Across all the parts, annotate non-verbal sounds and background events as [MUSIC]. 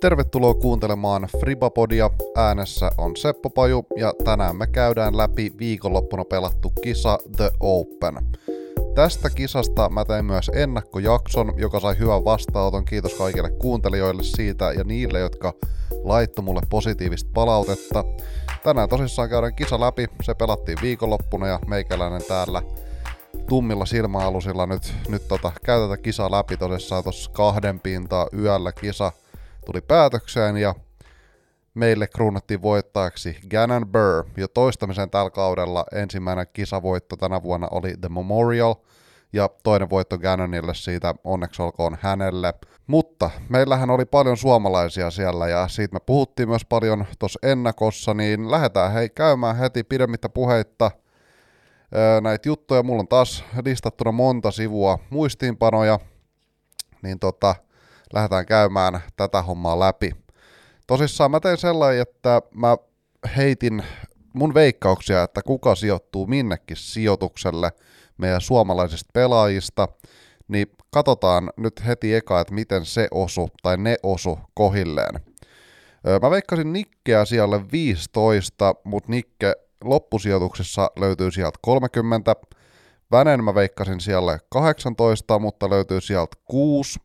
Tervetuloa kuuntelemaan Fribapodia. Äänessä on Seppo Paju ja tänään me käydään läpi viikonloppuna pelattu kisa The Open. Tästä kisasta mä tein myös ennakkojakson, joka sai hyvän vastaanoton. Kiitos kaikille kuuntelijoille siitä ja niille, jotka laittoi mulle positiivista palautetta. Tänään tosissaan käydään kisa läpi. Se pelattiin viikonloppuna ja meikäläinen täällä tummilla silmäalusilla nyt, nyt tota, käy tätä kisaa läpi tosissaan tuossa kahden pintaa yöllä kisa tuli päätökseen ja meille kruunattiin voittajaksi Gannon Burr. Jo toistamisen tällä kaudella ensimmäinen kisavoitto tänä vuonna oli The Memorial ja toinen voitto Gannonille siitä onneksi olkoon hänelle. Mutta meillähän oli paljon suomalaisia siellä ja siitä me puhuttiin myös paljon tuossa ennakossa, niin lähdetään hei käymään heti pidemmittä puheitta näitä juttuja. Mulla on taas listattuna monta sivua muistiinpanoja, niin tota, lähdetään käymään tätä hommaa läpi. Tosissaan mä tein sellainen, että mä heitin mun veikkauksia, että kuka sijoittuu minnekin sijoitukselle meidän suomalaisista pelaajista, niin katsotaan nyt heti eka, että miten se osu tai ne osu kohilleen. Mä veikkasin Nikkeä siellä 15, mutta Nikke loppusijoituksessa löytyy sieltä 30. Vänen mä veikkasin siellä 18, mutta löytyy sieltä 6.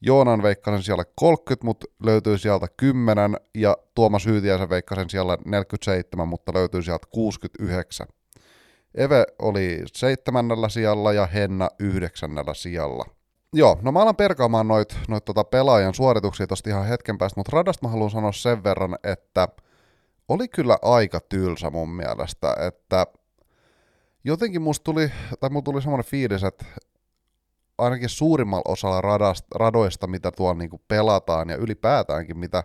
Joonan veikkasen siellä 30, mutta löytyy sieltä 10, ja Tuomas Hyytiäisen veikkasen siellä 47, mutta löytyy sieltä 69. Eve oli seitsemännellä sijalla ja Henna yhdeksännellä sijalla. Joo, no mä alan perkaamaan noit, noit tota pelaajan suorituksia tosta ihan hetken päästä, mutta radasta mä haluan sanoa sen verran, että oli kyllä aika tylsä mun mielestä, että jotenkin musta tuli, tai mulla tuli semmoinen fiilis, että ainakin suurimmalla osalla radasta, radoista, mitä tuolla niinku pelataan ja ylipäätäänkin, mitä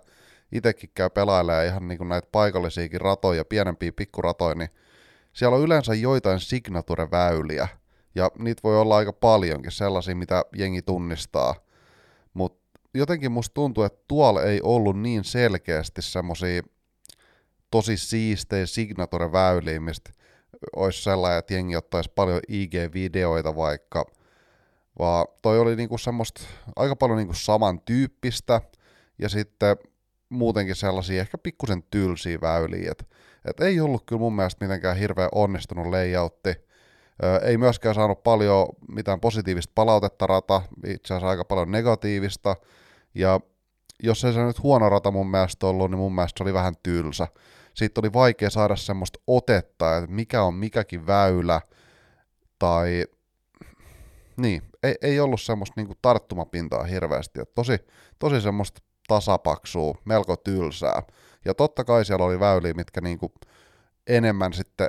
itsekin käy pelailemaan ihan niinku näitä paikallisiakin ratoja, pienempiä pikkuratoja, niin siellä on yleensä joitain signature-väyliä, ja niitä voi olla aika paljonkin, sellaisia, mitä jengi tunnistaa. Mutta jotenkin musta tuntuu, että tuolla ei ollut niin selkeästi semmosia tosi siistejä signature-väyliä, mistä olisi sellainen, että jengi ottaisi paljon IG-videoita vaikka – vaan toi oli niinku semmoista aika paljon niinku samantyyppistä ja sitten muutenkin sellaisia ehkä pikkusen tylsiä väyliä, että et ei ollut kyllä mun mielestä mitenkään hirveän onnistunut layoutti. Ei myöskään saanut paljon mitään positiivista palautetta rata, itse asiassa aika paljon negatiivista, ja jos ei se nyt huono rata mun mielestä ollut, niin mun mielestä se oli vähän tylsä. Siitä oli vaikea saada semmoista otetta, että mikä on mikäkin väylä, tai niin, ei, ei ollut semmoista niinku tarttumapintaa hirveästi. Et tosi, tosi semmoista tasapaksua, melko tylsää. Ja totta kai siellä oli väyliä, mitkä niinku enemmän sitten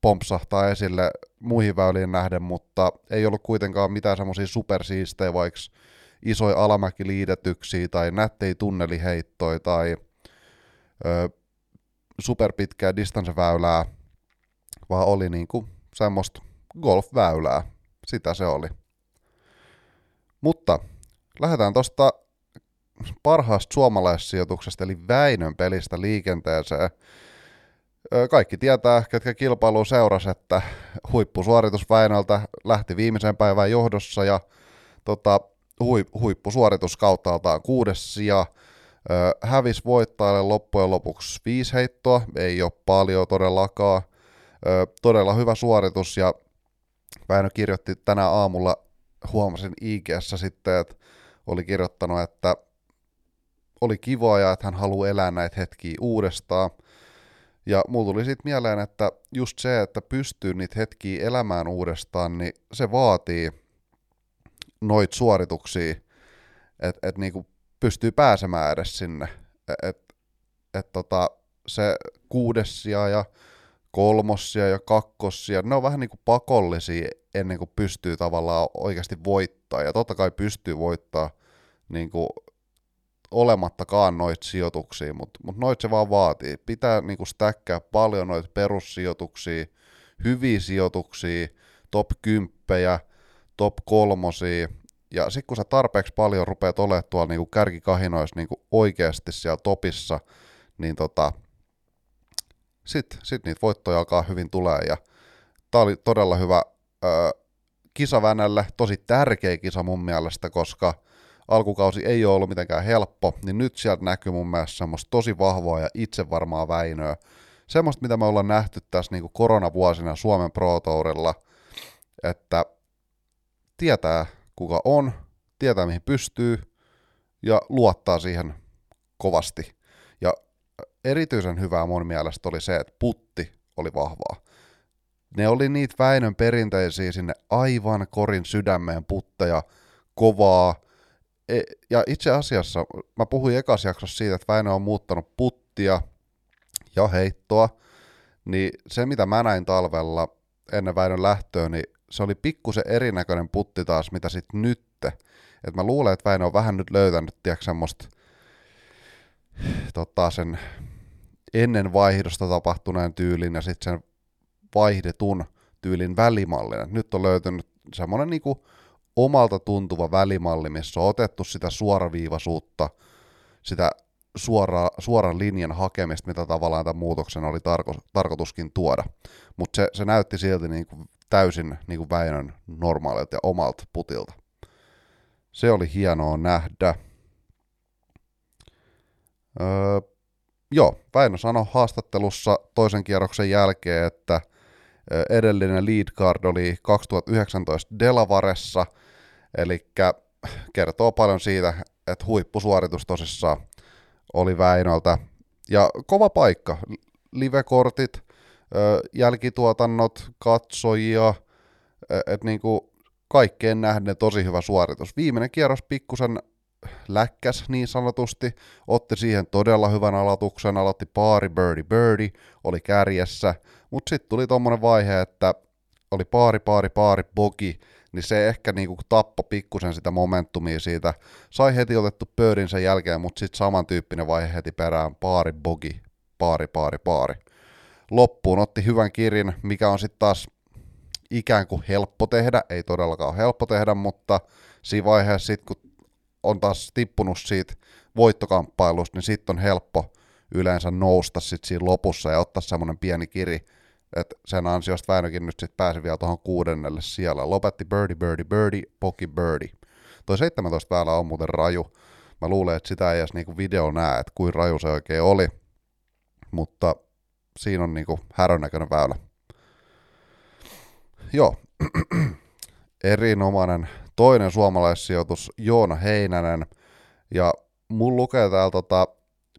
pompsahtaa esille muihin väyliin nähden, mutta ei ollut kuitenkaan mitään semmoisia supersiistejä, vaikka isoja alamäkiliidetyksiä tai nättei tunneliheittoja tai ö, superpitkää distanceväylää, vaan oli niinku semmoista golfväylää. Sitä se oli. Mutta lähdetään tuosta parhaasta suomalaissijoituksesta, eli Väinön pelistä liikenteeseen. Kaikki tietää, ketkä kilpailu seurasi, että huippusuoritus Väinöltä lähti viimeisen päivän johdossa ja tota, hui, huippusuoritus kauttaaltaan kuudes sija. Hävis voittajalle loppujen lopuksi viisi heittoa, ei ole paljon todellakaan. Todella hyvä suoritus ja Väinö kirjoitti tänä aamulla huomasin ig sitten, että oli kirjoittanut, että oli kiva ja että hän haluaa elää näitä hetkiä uudestaan. Ja mulla tuli sitten mieleen, että just se, että pystyy niitä hetkiä elämään uudestaan, niin se vaatii noit suorituksia, että et niinku pystyy pääsemään edes sinne. Että et tota, se kuudessia ja kolmossia ja kakkossia, ne on vähän niin kuin pakollisia ennen kuin pystyy tavallaan oikeasti voittaa. Ja totta kai pystyy voittaa niin kuin olemattakaan noita sijoituksia, mutta mut noit se vaan vaatii. Pitää niin kuin stäkkää paljon noita perussijoituksia, hyviä sijoituksia, top 10, top kolmosia, ja sitten kun sä tarpeeksi paljon rupeat olemaan tuolla niinku kärkikahinoissa niinku oikeasti siellä topissa, niin tota, sitten sit niitä voittoja alkaa hyvin tulee. Ja tää oli todella hyvä ö, kisa Vänälle, tosi tärkeä kisa mun mielestä, koska alkukausi ei ole ollut mitenkään helppo, niin nyt sieltä näkyy mun mielestä semmoista tosi vahvaa ja itsevarmaa Väinöä. Semmoista, mitä me ollaan nähty tässä niin koronavuosina Suomen Pro Tourilla, että tietää kuka on, tietää mihin pystyy ja luottaa siihen kovasti. Erityisen hyvää mun mielestä oli se, että putti oli vahvaa. Ne oli niitä Väinön perinteisiä sinne aivan korin sydämeen putteja, kovaa. E, ja itse asiassa mä puhuin ekas jaksossa siitä, että Väinö on muuttanut puttia ja heittoa, niin se mitä mä näin talvella ennen Väinön lähtöä, niin se oli pikkusen erinäköinen putti taas, mitä sitten nytte. Et mä luulen, että Väinö on vähän nyt löytänyt, tiedätkö, semmoista tota, sen ennen vaihdosta tapahtuneen tyylin ja sitten sen vaihdetun tyylin välimallin. Nyt on löytynyt semmoinen niinku omalta tuntuva välimalli, missä on otettu sitä suoraviivaisuutta, sitä suora, suoran linjan hakemista, mitä tavallaan tämän muutoksen oli tarko, tarkoituskin tuoda. Mutta se, se näytti silti niinku täysin niinku Väinön normaalilta ja omalta putilta. Se oli hienoa nähdä. Öö, joo, Väinö sanoi haastattelussa toisen kierroksen jälkeen, että edellinen lead card oli 2019 Delavaressa, eli kertoo paljon siitä, että huippusuoritus tosissaan oli Väinöltä. Ja kova paikka, livekortit, jälkituotannot, katsojia, että niinku kaikkeen nähden tosi hyvä suoritus. Viimeinen kierros pikkusen läkkäs niin sanotusti, otti siihen todella hyvän aloituksen, aloitti paari birdie birdie, oli kärjessä, mutta sitten tuli tommonen vaihe, että oli paari, paari, paari bogi, niin se ehkä niinku tappo pikkusen sitä momentumia siitä. Sai heti otettu pöydin sen jälkeen, mutta sitten samantyyppinen vaihe heti perään, paari bogi, paari, paari, paari. Loppuun otti hyvän kirin, mikä on sitten taas ikään kuin helppo tehdä, ei todellakaan ole helppo tehdä, mutta siinä vaiheessa sitten kun on taas tippunut siitä voittokamppailusta, niin sitten on helppo yleensä nousta sitten siinä lopussa ja ottaa semmoinen pieni kiri, että sen ansiosta Väinökin nyt sitten pääsi vielä tuohon kuudennelle siellä. Lopetti birdie, birdie, birdie, poki birdie. Toi 17 väylä on muuten raju. Mä luulen, että sitä ei edes niinku video näe, että kuin raju se oikein oli. Mutta siinä on niinku härönäköinen väylä. Joo. [CLEARS THROAT] Erinomainen toinen suomalaissijoitus Joona Heinänen. Ja mun lukee täällä tota,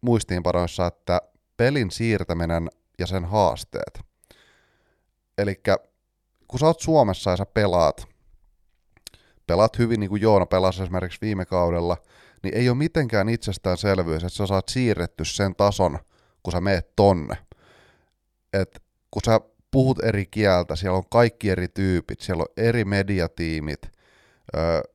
muistiinpanoissa, että pelin siirtäminen ja sen haasteet. Eli kun sä oot Suomessa ja sä pelaat, pelaat hyvin niin kuin Joona pelasi esimerkiksi viime kaudella, niin ei ole mitenkään itsestäänselvyys, että sä saat siirretty sen tason, kun sä meet tonne. Et kun sä puhut eri kieltä, siellä on kaikki eri tyypit, siellä on eri mediatiimit,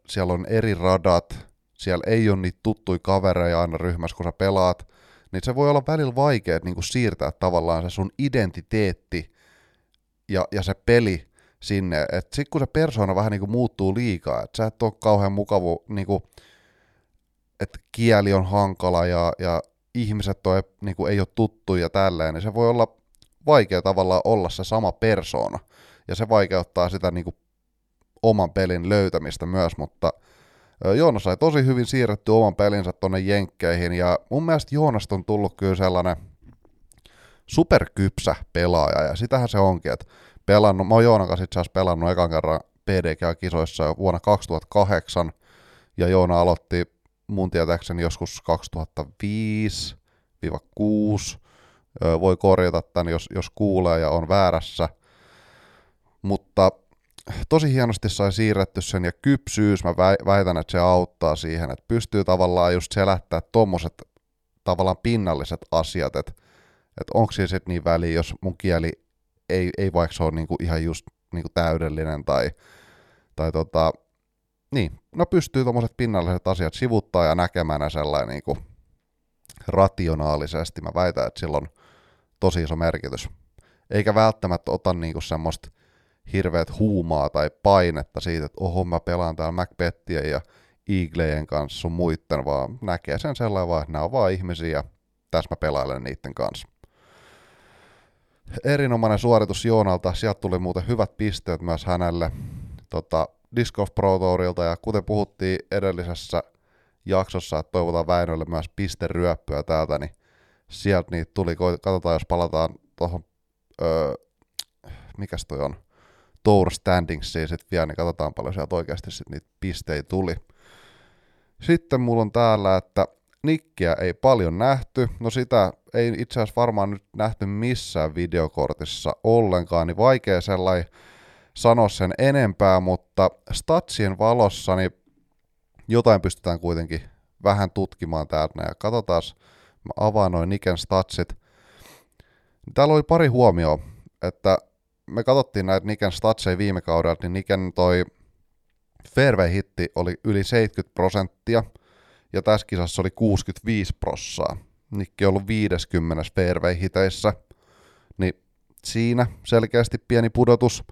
siellä on eri radat, siellä ei ole niitä tuttuja kavereja aina ryhmässä, kun sä pelaat, niin se voi olla välillä vaikea niin kuin siirtää tavallaan se sun identiteetti ja, ja se peli sinne. Että sitten kun se persoona vähän niin kuin muuttuu liikaa, että sä et ole kauhean mukavu, niin kuin, että kieli on hankala ja, ja ihmiset on, niin kuin, ei ole tuttuja ja tälleen, niin se voi olla vaikea tavallaan olla se sama persoona. Ja se vaikeuttaa sitä niin kuin, oman pelin löytämistä myös, mutta Joonas sai tosi hyvin siirretty oman pelinsä tonne Jenkkeihin, ja mun mielestä Joonasta on tullut kyllä sellainen superkypsä pelaaja, ja sitähän se onkin, että pelannut, mä oon Joonan kanssa itse asiassa pelannut ekan kerran PDG-kisoissa jo vuonna 2008, ja Joona aloitti mun tietääkseni joskus 2005 2006 voi korjata tämän, jos, jos kuulee ja on väärässä, mutta tosi hienosti sai siirretty sen, ja kypsyys, mä väitän, että se auttaa siihen, että pystyy tavallaan just selättää tommoset tavallaan pinnalliset asiat, että, että onko siinä sitten niin väliä, jos mun kieli ei, ei vaikka se ole niinku ihan just niinku täydellinen tai, tai tota, niin, no pystyy tuommoiset pinnalliset asiat sivuttaa ja näkemään sellainen niinku rationaalisesti. Mä väitän, että sillä on tosi iso merkitys. Eikä välttämättä ota niinku semmoista hirveät huumaa tai painetta siitä, että oho mä pelaan täällä Macbethia ja Eaglejen kanssa sun muitten, vaan näkee sen sellainen vaan, että nämä on vaan ihmisiä ja tässä mä pelailen niiden kanssa. Erinomainen suoritus Joonalta, sieltä tuli muuten hyvät pisteet myös hänelle tota, Disc Golf Pro Tourilta, ja kuten puhuttiin edellisessä jaksossa, että toivotaan Väinölle myös pisteryöppyä täältä, niin sieltä niitä tuli. Katsotaan, jos palataan tuohon, öö, mikäs toi on, Tour Standingsiin sitten vielä, niin katsotaan paljon sieltä oikeasti sit niitä pisteitä tuli. Sitten mulla on täällä, että Nikkiä ei paljon nähty, no sitä ei itse asiassa varmaan nyt nähty missään videokortissa ollenkaan, niin vaikea sellainen sanoa sen enempää, mutta statsien valossa niin jotain pystytään kuitenkin vähän tutkimaan täältä ja katsotaan, mä avaan noin Niken statsit. Täällä oli pari huomioa, että me katsottiin näitä Niken statseja viime kaudella, niin Niken toi fairway-hitti oli yli 70 prosenttia, ja tässä kisassa oli 65 prossaa. Nikki on ollut 50 fairway-hiteissä, niin siinä selkeästi pieni pudotus.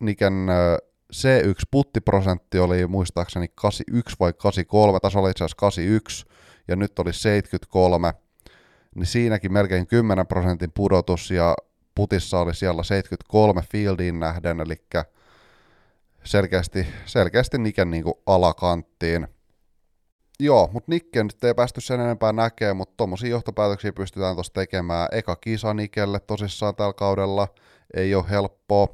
Niken öö, C1 puttiprosentti oli muistaakseni 81 vai 83, tässä oli itse asiassa 81, ja nyt oli 73, niin siinäkin melkein 10 prosentin pudotus, ja putissa oli siellä 73 fieldiin nähden, eli selkeästi, selkeästi Niken niin kuin alakanttiin. Joo, mutta Nikke nyt ei päästy sen enempää näkemään, mutta tuommoisia johtopäätöksiä pystytään tuossa tekemään. Eka kisa Nikelle tosissaan tällä kaudella, ei ole helppoa.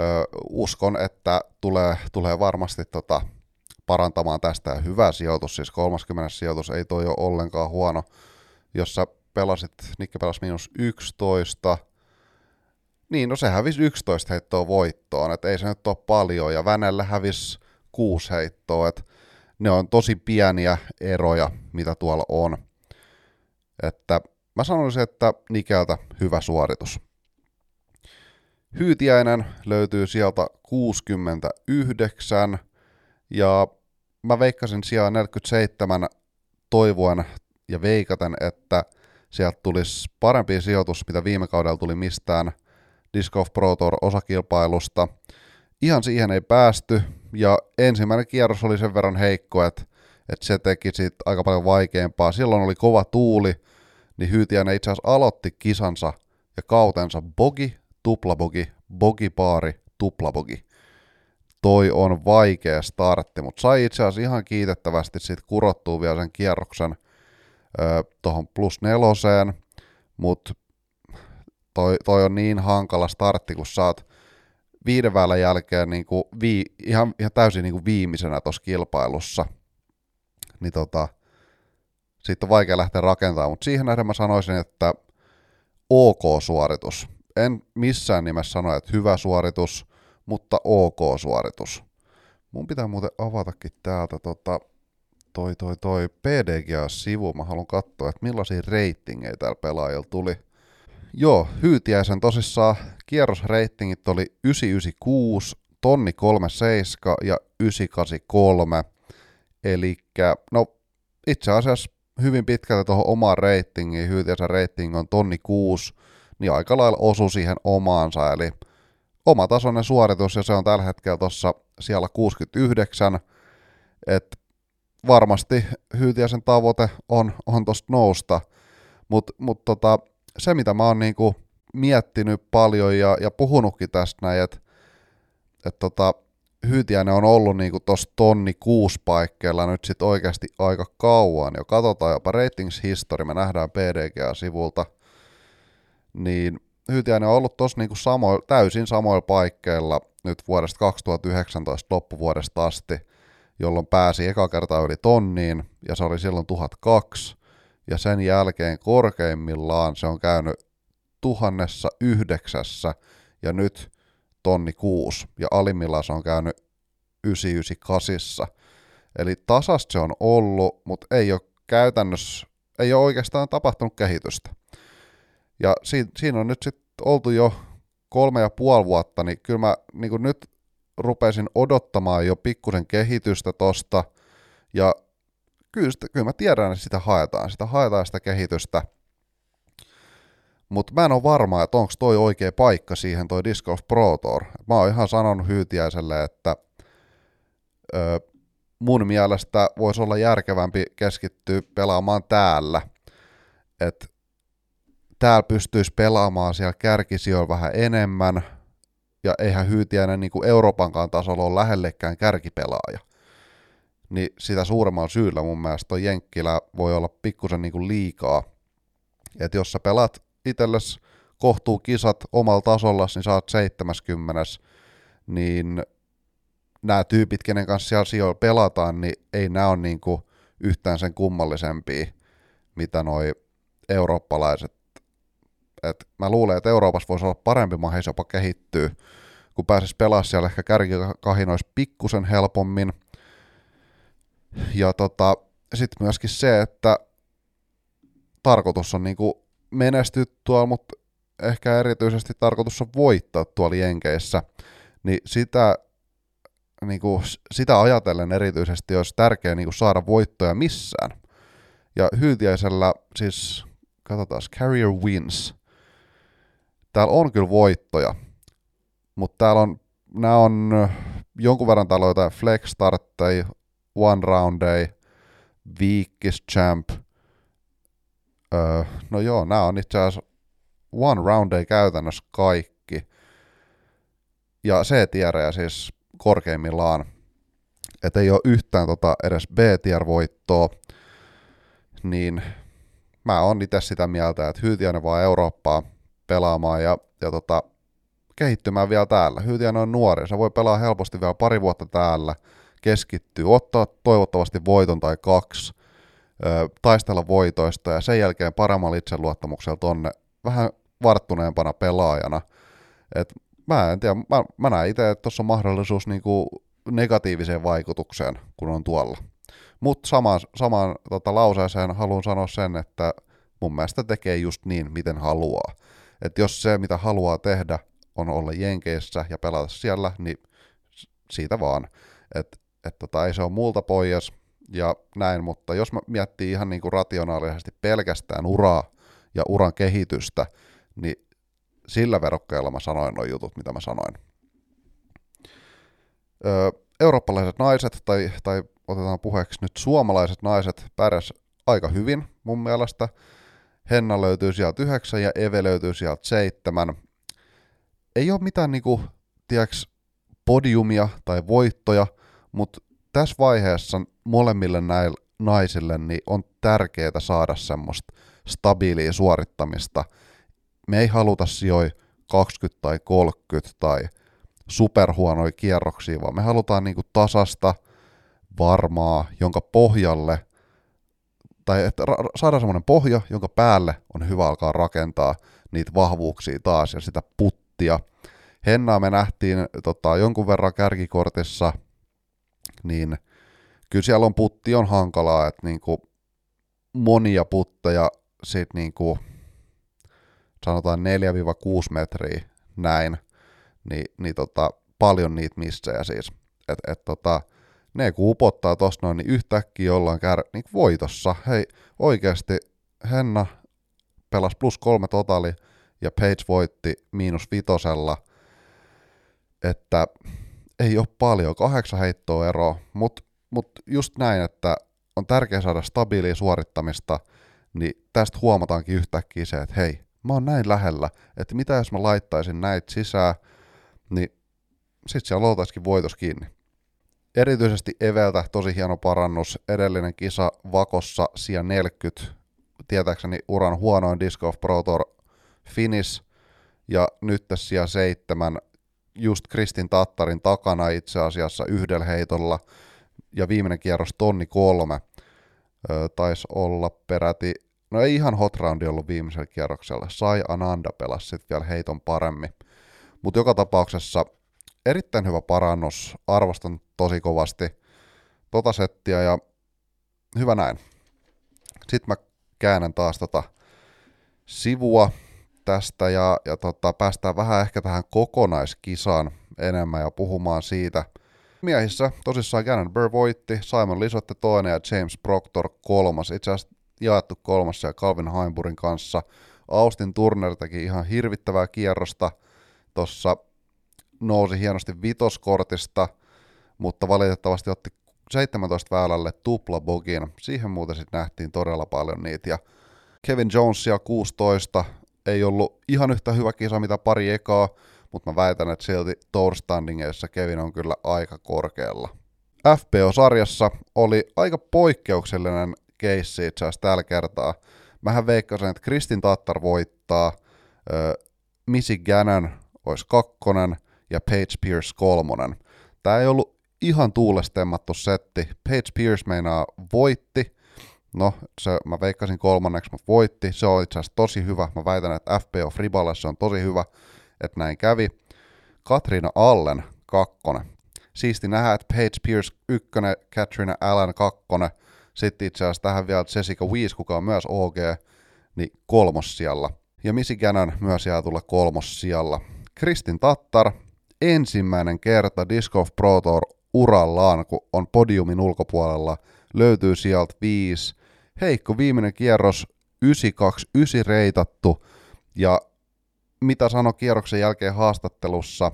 Ö, uskon, että tulee, tulee varmasti tota, parantamaan tästä hyvä sijoitus, siis 30 sijoitus ei toi ole ollenkaan huono. Jos sä pelasit, Nikke pelasi miinus 11, niin no se hävisi 11 heittoa voittoon, että ei se nyt ole paljon, ja Vänellä hävisi 6 heittoa, että ne on tosi pieniä eroja, mitä tuolla on. Että mä sanoisin, että Nikeltä hyvä suoritus. Hyytiäinen löytyy sieltä 69 ja mä veikkasin siellä 47 toivoen ja veikaten, että sieltä tulisi parempi sijoitus, mitä viime kaudella tuli mistään Disc Golf Pro Tour osakilpailusta. Ihan siihen ei päästy, ja ensimmäinen kierros oli sen verran heikko, että, että se teki siitä aika paljon vaikeampaa. Silloin oli kova tuuli, niin Hyytiäinen itse asiassa aloitti kisansa ja kautensa bogi, tuplabogi, bogipaari, tuplabogi. Toi on vaikea startti, mutta sai itse asiassa ihan kiitettävästi sitten kurottua vielä sen kierroksen tuohon plus neloseen, mutta toi, toi on niin hankala startti, kun saat viiden väälän jälkeen niin kuin vii, ihan, ihan täysin niin kuin viimeisenä tuossa kilpailussa, niin tota, siitä on vaikea lähteä rakentamaan, mutta siihen nähden mä sanoisin, että OK-suoritus. En missään nimessä sano, että hyvä suoritus, mutta OK-suoritus. Mun pitää muuten avatakin täältä tota, toi, toi, toi PDGA-sivu. Mä haluan katsoa, että millaisia reitingejä täällä pelaajilla tuli – Joo, Hyytiäisen tosissaan kierrosreitingit oli 996, tonni 37 ja 983. Eli no itse asiassa hyvin pitkälti tuohon omaan reitingiin, Hyytiäisen reiting on tonni 6, niin aika lailla osu siihen omaansa, eli oma tasoinen suoritus, ja se on tällä hetkellä tuossa siellä 69, että varmasti Hyytiäisen tavoite on, on tuosta nousta, mutta mut tota, se, mitä mä oon niinku miettinyt paljon ja, ja puhunutkin tästä näin, että et tota, Hyytiäinen on ollut niinku tuossa tonni kuusi paikkeilla nyt sit oikeasti aika kauan. Jo katsotaan jopa ratings history, me nähdään PDGA-sivulta, niin Hyytiäinen on ollut tuossa niinku samo, täysin samoilla paikkeilla nyt vuodesta 2019 loppuvuodesta asti, jolloin pääsi eka kertaa yli tonniin, ja se oli silloin 1002, ja sen jälkeen korkeimmillaan se on käynyt tuhannessa yhdeksässä ja nyt tonni kuusi ja alimmillaan se on käynyt 998. Eli tasasta se on ollut, mutta ei ole käytännössä, ei ole oikeastaan tapahtunut kehitystä. Ja siinä, siinä on nyt sitten oltu jo kolme ja puoli vuotta, niin kyllä mä niin nyt rupesin odottamaan jo pikkusen kehitystä tosta, ja kyllä, sitä, kyllä mä tiedän, että sitä haetaan, sitä haetaan sitä kehitystä, mutta mä en ole varma, että onko toi oikea paikka siihen toi Disc Golf Pro Tour. Mä oon ihan sanonut Hyytiäiselle, että ö, mun mielestä voisi olla järkevämpi keskittyä pelaamaan täällä. Että täällä pystyisi pelaamaan siellä kärkisijoilla vähän enemmän, ja eihän Hyytiäinen niin kuin Euroopankaan tasolla ole lähellekään kärkipelaaja niin sitä suuremmalla syyllä mun mielestä toi Jenkkilä voi olla pikkusen niinku liikaa. Että jos sä pelaat itsellesi kohtuu kisat omalla tasolla, niin saat 70, niin nämä tyypit, kenen kanssa siellä sijoilla pelataan, niin ei nämä ole niinku yhtään sen kummallisempia, mitä noi eurooppalaiset. Et mä luulen, että Euroopassa voisi olla parempi mahis jopa kehittyä, kun pääsis pelaamaan siellä ehkä kärkikahinoissa pikkusen helpommin. Ja tota, sitten myöskin se, että tarkoitus on niinku menestyä tuolla, mutta ehkä erityisesti tarkoitus on voittaa tuolla Jenkeissä, niin sitä, niin kuin, sitä ajatellen erityisesti olisi tärkeää niin kuin saada voittoja missään. Ja Hyytiäisellä siis, katsotaan, carrier wins. Täällä on kyllä voittoja, mutta täällä on, nämä on jonkun verran täällä on jotain flex startteja, one round day, weekis champ. Öö, no joo, nämä on itse asiassa one round day käytännössä kaikki. Ja C-tierejä siis korkeimmillaan. Että ei ole yhtään tota edes B-tier-voittoa. Niin mä oon itse sitä mieltä, että Hyytiäinen vaan Eurooppaa pelaamaan ja, ja tota, kehittymään vielä täällä. Hyytiäinen on nuori, se voi pelaa helposti vielä pari vuotta täällä, keskittyy, ottaa toivottavasti voiton tai kaksi, taistella voitoista ja sen jälkeen paremmalla itseluottamuksella tonne vähän varttuneempana pelaajana. Et mä en tiedä, mä, mä näen itse, että tuossa on mahdollisuus niinku negatiiviseen vaikutukseen, kun on tuolla. Mutta samaan, samaan tota, lauseeseen haluan sanoa sen, että mun mielestä tekee just niin, miten haluaa. Että jos se, mitä haluaa tehdä, on olla Jenkeissä ja pelata siellä, niin siitä vaan. Että et tota, se ole multa pois ja näin, mutta jos mä miettii ihan niinku rationaalisesti pelkästään uraa ja uran kehitystä, niin sillä verokkeella mä sanoin nuo jutut, mitä mä sanoin. Öö, eurooppalaiset naiset, tai, tai otetaan puheeksi nyt suomalaiset naiset, pärjäs aika hyvin mun mielestä. Henna löytyy sieltä yhdeksän ja Eve löytyy sieltä seitsemän. Ei ole mitään niinku, tiedäks, podiumia tai voittoja, mutta tässä vaiheessa molemmille näille naisille niin on tärkeää saada semmoista stabiilia suorittamista – me ei haluta sijoi 20 tai 30 tai superhuonoja kierroksia, vaan me halutaan niinku tasasta, varmaa, jonka pohjalle, tai että saada semmoinen pohja, jonka päälle on hyvä alkaa rakentaa niitä vahvuuksia taas ja sitä puttia. Hennaa me nähtiin tota, jonkun verran kärkikortissa, niin kyllä siellä on putti on hankalaa, että niinku monia putteja sit niinku sanotaan 4-6 metriä näin, niin, niin tota, paljon niitä missejä siis. Et, et tota, ne kun upottaa tossa noin, niin yhtäkkiä ollaan käydä niin voitossa. Hei, oikeasti Henna pelasi plus kolme totali ja Page voitti miinus vitosella, että ei ole paljon, kahdeksan heittoa eroa, mutta mut just näin, että on tärkeää saada stabiilia suorittamista, niin tästä huomataankin yhtäkkiä se, että hei, mä oon näin lähellä, että mitä jos mä laittaisin näitä sisään, niin sit siellä oltaisikin voitos kiinni. Erityisesti Eveltä tosi hieno parannus, edellinen kisa Vakossa sija 40, tietääkseni uran huonoin Disc Golf Pro Tour finish, ja nyt sija 7, just Kristin Tattarin takana itse asiassa yhdellä heitolla, ja viimeinen kierros tonni kolme, taisi olla peräti No ei ihan hot roundi ollut viimeisellä kierroksella. Sai Ananda pelasi sitten vielä heiton paremmin. Mutta joka tapauksessa erittäin hyvä parannus. Arvostan tosi kovasti tota settiä ja hyvä näin. Sitten mä käännän taas tota sivua tästä ja, ja tota, päästään vähän ehkä tähän kokonaiskisaan enemmän ja puhumaan siitä. Miehissä tosissaan Gannon Burr voitti, Simon Lisotte toinen ja James Proctor kolmas. Itse asiassa jaettu kolmas ja Calvin Heimburin kanssa. Austin Turner teki ihan hirvittävää kierrosta. Tuossa nousi hienosti vitoskortista, mutta valitettavasti otti 17 väälälle tupla bogin. Siihen muuten sitten nähtiin todella paljon niitä. Ja Kevin Jonesia 16 ei ollut ihan yhtä hyvä kisa mitä pari ekaa, mutta mä väitän, että silti Tour Standingeissa Kevin on kyllä aika korkealla. FPO-sarjassa oli aika poikkeuksellinen keissi itse asiassa tällä kertaa. Mähän veikkasin, että Kristin Tattar voittaa, äh, Missy Gannon olisi kakkonen ja Paige Pierce kolmonen. Tämä ei ollut ihan tuulestemmattu setti. Paige Pierce meinaa voitti, No, se, mä veikkasin kolmanneksi, mutta voitti. Se on itse asiassa tosi hyvä. Mä väitän, että FPO Friballe se on tosi hyvä, että näin kävi. Katriina Allen, kakkonen. Siisti nähdä, että Paige Pierce ykkönen, Katrina Allen kakkonen. Sitten itse asiassa tähän vielä Jessica Weiss, kuka on myös OG, niin kolmossijalla. Ja Missy Gannon myös jää tulla kolmossijalla. Kristin Tattar, ensimmäinen kerta Disc Golf Pro Tour urallaan, kun on podiumin ulkopuolella, löytyy sieltä viisi heikko viimeinen kierros, 929 reitattu, ja mitä sanoi kierroksen jälkeen haastattelussa,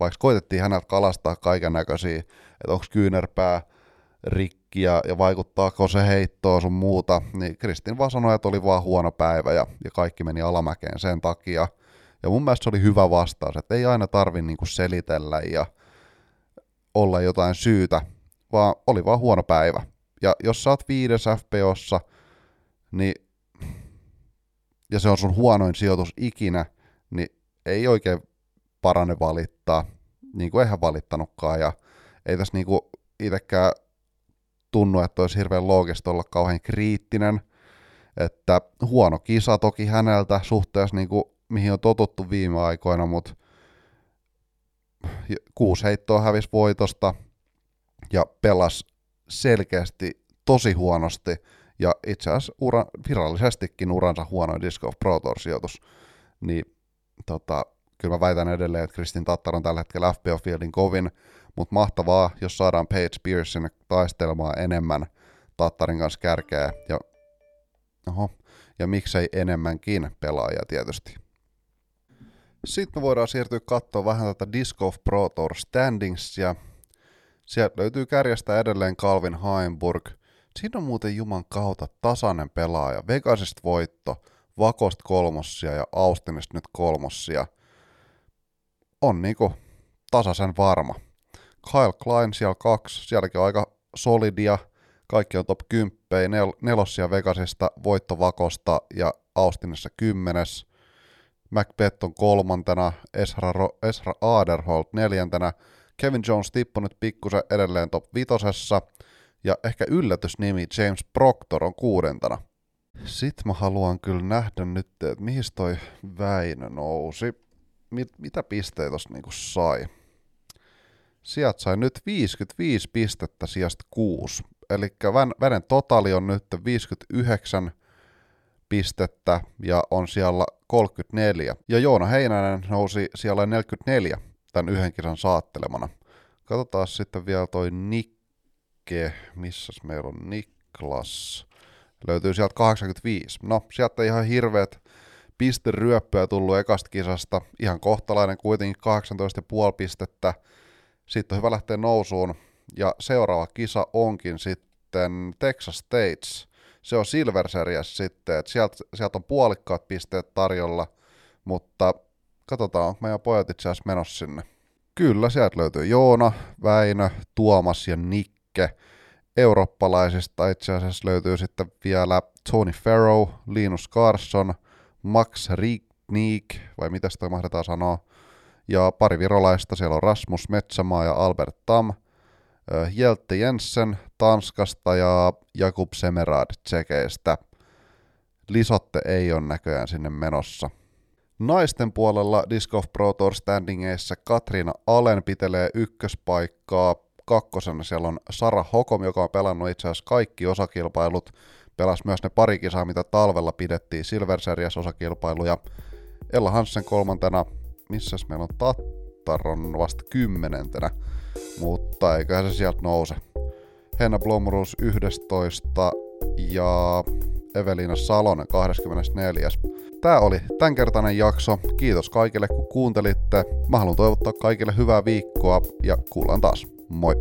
vaikka koitettiin häneltä kalastaa kaiken näköisiä, että onko kyynärpää rikki ja, ja vaikuttaako se heittoa sun muuta, niin Kristin vaan sanoi, että oli vaan huono päivä ja, ja kaikki meni alamäkeen sen takia. Ja mun mielestä se oli hyvä vastaus, että ei aina tarvi niinku selitellä ja olla jotain syytä, vaan oli vaan huono päivä. Ja jos sä oot viides FPOssa, niin, ja se on sun huonoin sijoitus ikinä, niin ei oikein parane valittaa, niin kuin eihän valittanutkaan, ja ei tässä niin kuin itsekään tunnu, että olisi hirveän loogista olla kauhean kriittinen, että huono kisa toki häneltä suhteessa niin kuin, mihin on totuttu viime aikoina, mutta kuusi heittoa hävisi voitosta ja pelas selkeästi tosi huonosti ja itse asiassa ura, virallisestikin uransa huono Disc Golf Pro Tour sijoitus, niin tota, kyllä mä väitän edelleen, että Kristin Tattar on tällä hetkellä FBO Fieldin kovin, mutta mahtavaa, jos saadaan Paige sinne taistelemaan enemmän Tattarin kanssa kärkeä ja, oho, ja miksei enemmänkin pelaajia tietysti. Sitten me voidaan siirtyä katsoa vähän tätä Disc Golf Pro Tour Standingsia. Sieltä löytyy kärjestä edelleen Calvin Heimburg. Siinä on muuten Juman kautta tasainen pelaaja. Vegasista voitto, Vakosta kolmossia ja Austinista nyt kolmossia. On niinku tasaisen varma. Kyle Klein siellä kaksi, sielläkin on aika solidia. Kaikki on top 10, nel- nelossia Vegasista, voitto Vakosta ja Austinissa kymmenes. Macbeth on kolmantena, Esra, Ro- Esra Aderholt neljäntenä, Kevin Jones tippunut pikkusen edelleen top vitosessa, ja ehkä yllätysnimi James Proctor on kuudentena. Sitten mä haluan kyllä nähdä nyt, että mihin toi Väinö nousi. Mit, mitä pisteitä tossa niinku sai? Sieltä sai nyt 55 pistettä sijasta 6. Eli Vänen totaali on nyt 59 pistettä ja on siellä 34. Ja Joona Heinänen nousi siellä 44 tämän yhden kisan saattelemana. Katsotaan sitten vielä toi Nikke, missä meillä on Niklas. Löytyy sieltä 85. No, sieltä ihan hirveät pisteryöppöä tullut ekasta kisasta. Ihan kohtalainen kuitenkin 18,5 pistettä. Sitten on hyvä lähteä nousuun. Ja seuraava kisa onkin sitten Texas States. Se on Silver Series sitten, että sieltä, sieltä on puolikkaat pisteet tarjolla, mutta katsotaan, onko meidän pojat itse asiassa menossa sinne. Kyllä, sieltä löytyy Joona, Väinö, Tuomas ja Nikke. Eurooppalaisista itse asiassa löytyy sitten vielä Tony Farrow, Linus Carson, Max Rignik, vai mitä sitä mahdetaan sanoa, ja pari virolaista, siellä on Rasmus Metsämaa ja Albert Tam, Hjelte Jensen Tanskasta ja Jakub Semerad Tsekeistä. Lisotte ei ole näköjään sinne menossa. Naisten puolella Disc Golf Pro Tour standingeissa Katriina Allen pitelee ykköspaikkaa. Kakkosena siellä on Sara Hokom, joka on pelannut itse asiassa kaikki osakilpailut. Pelasi myös ne pari kisaa, mitä talvella pidettiin Silver Series osakilpailuja. Ella Hansen kolmantena, missäs meillä on Tattar on vasta kymmenentenä, mutta eiköhän se sieltä nouse. Henna Blomruus 11 ja Evelina Salonen 24. Tämä oli tämänkertainen jakso. Kiitos kaikille kun kuuntelitte. Mä haluan toivottaa kaikille hyvää viikkoa ja kuullaan taas. Moi!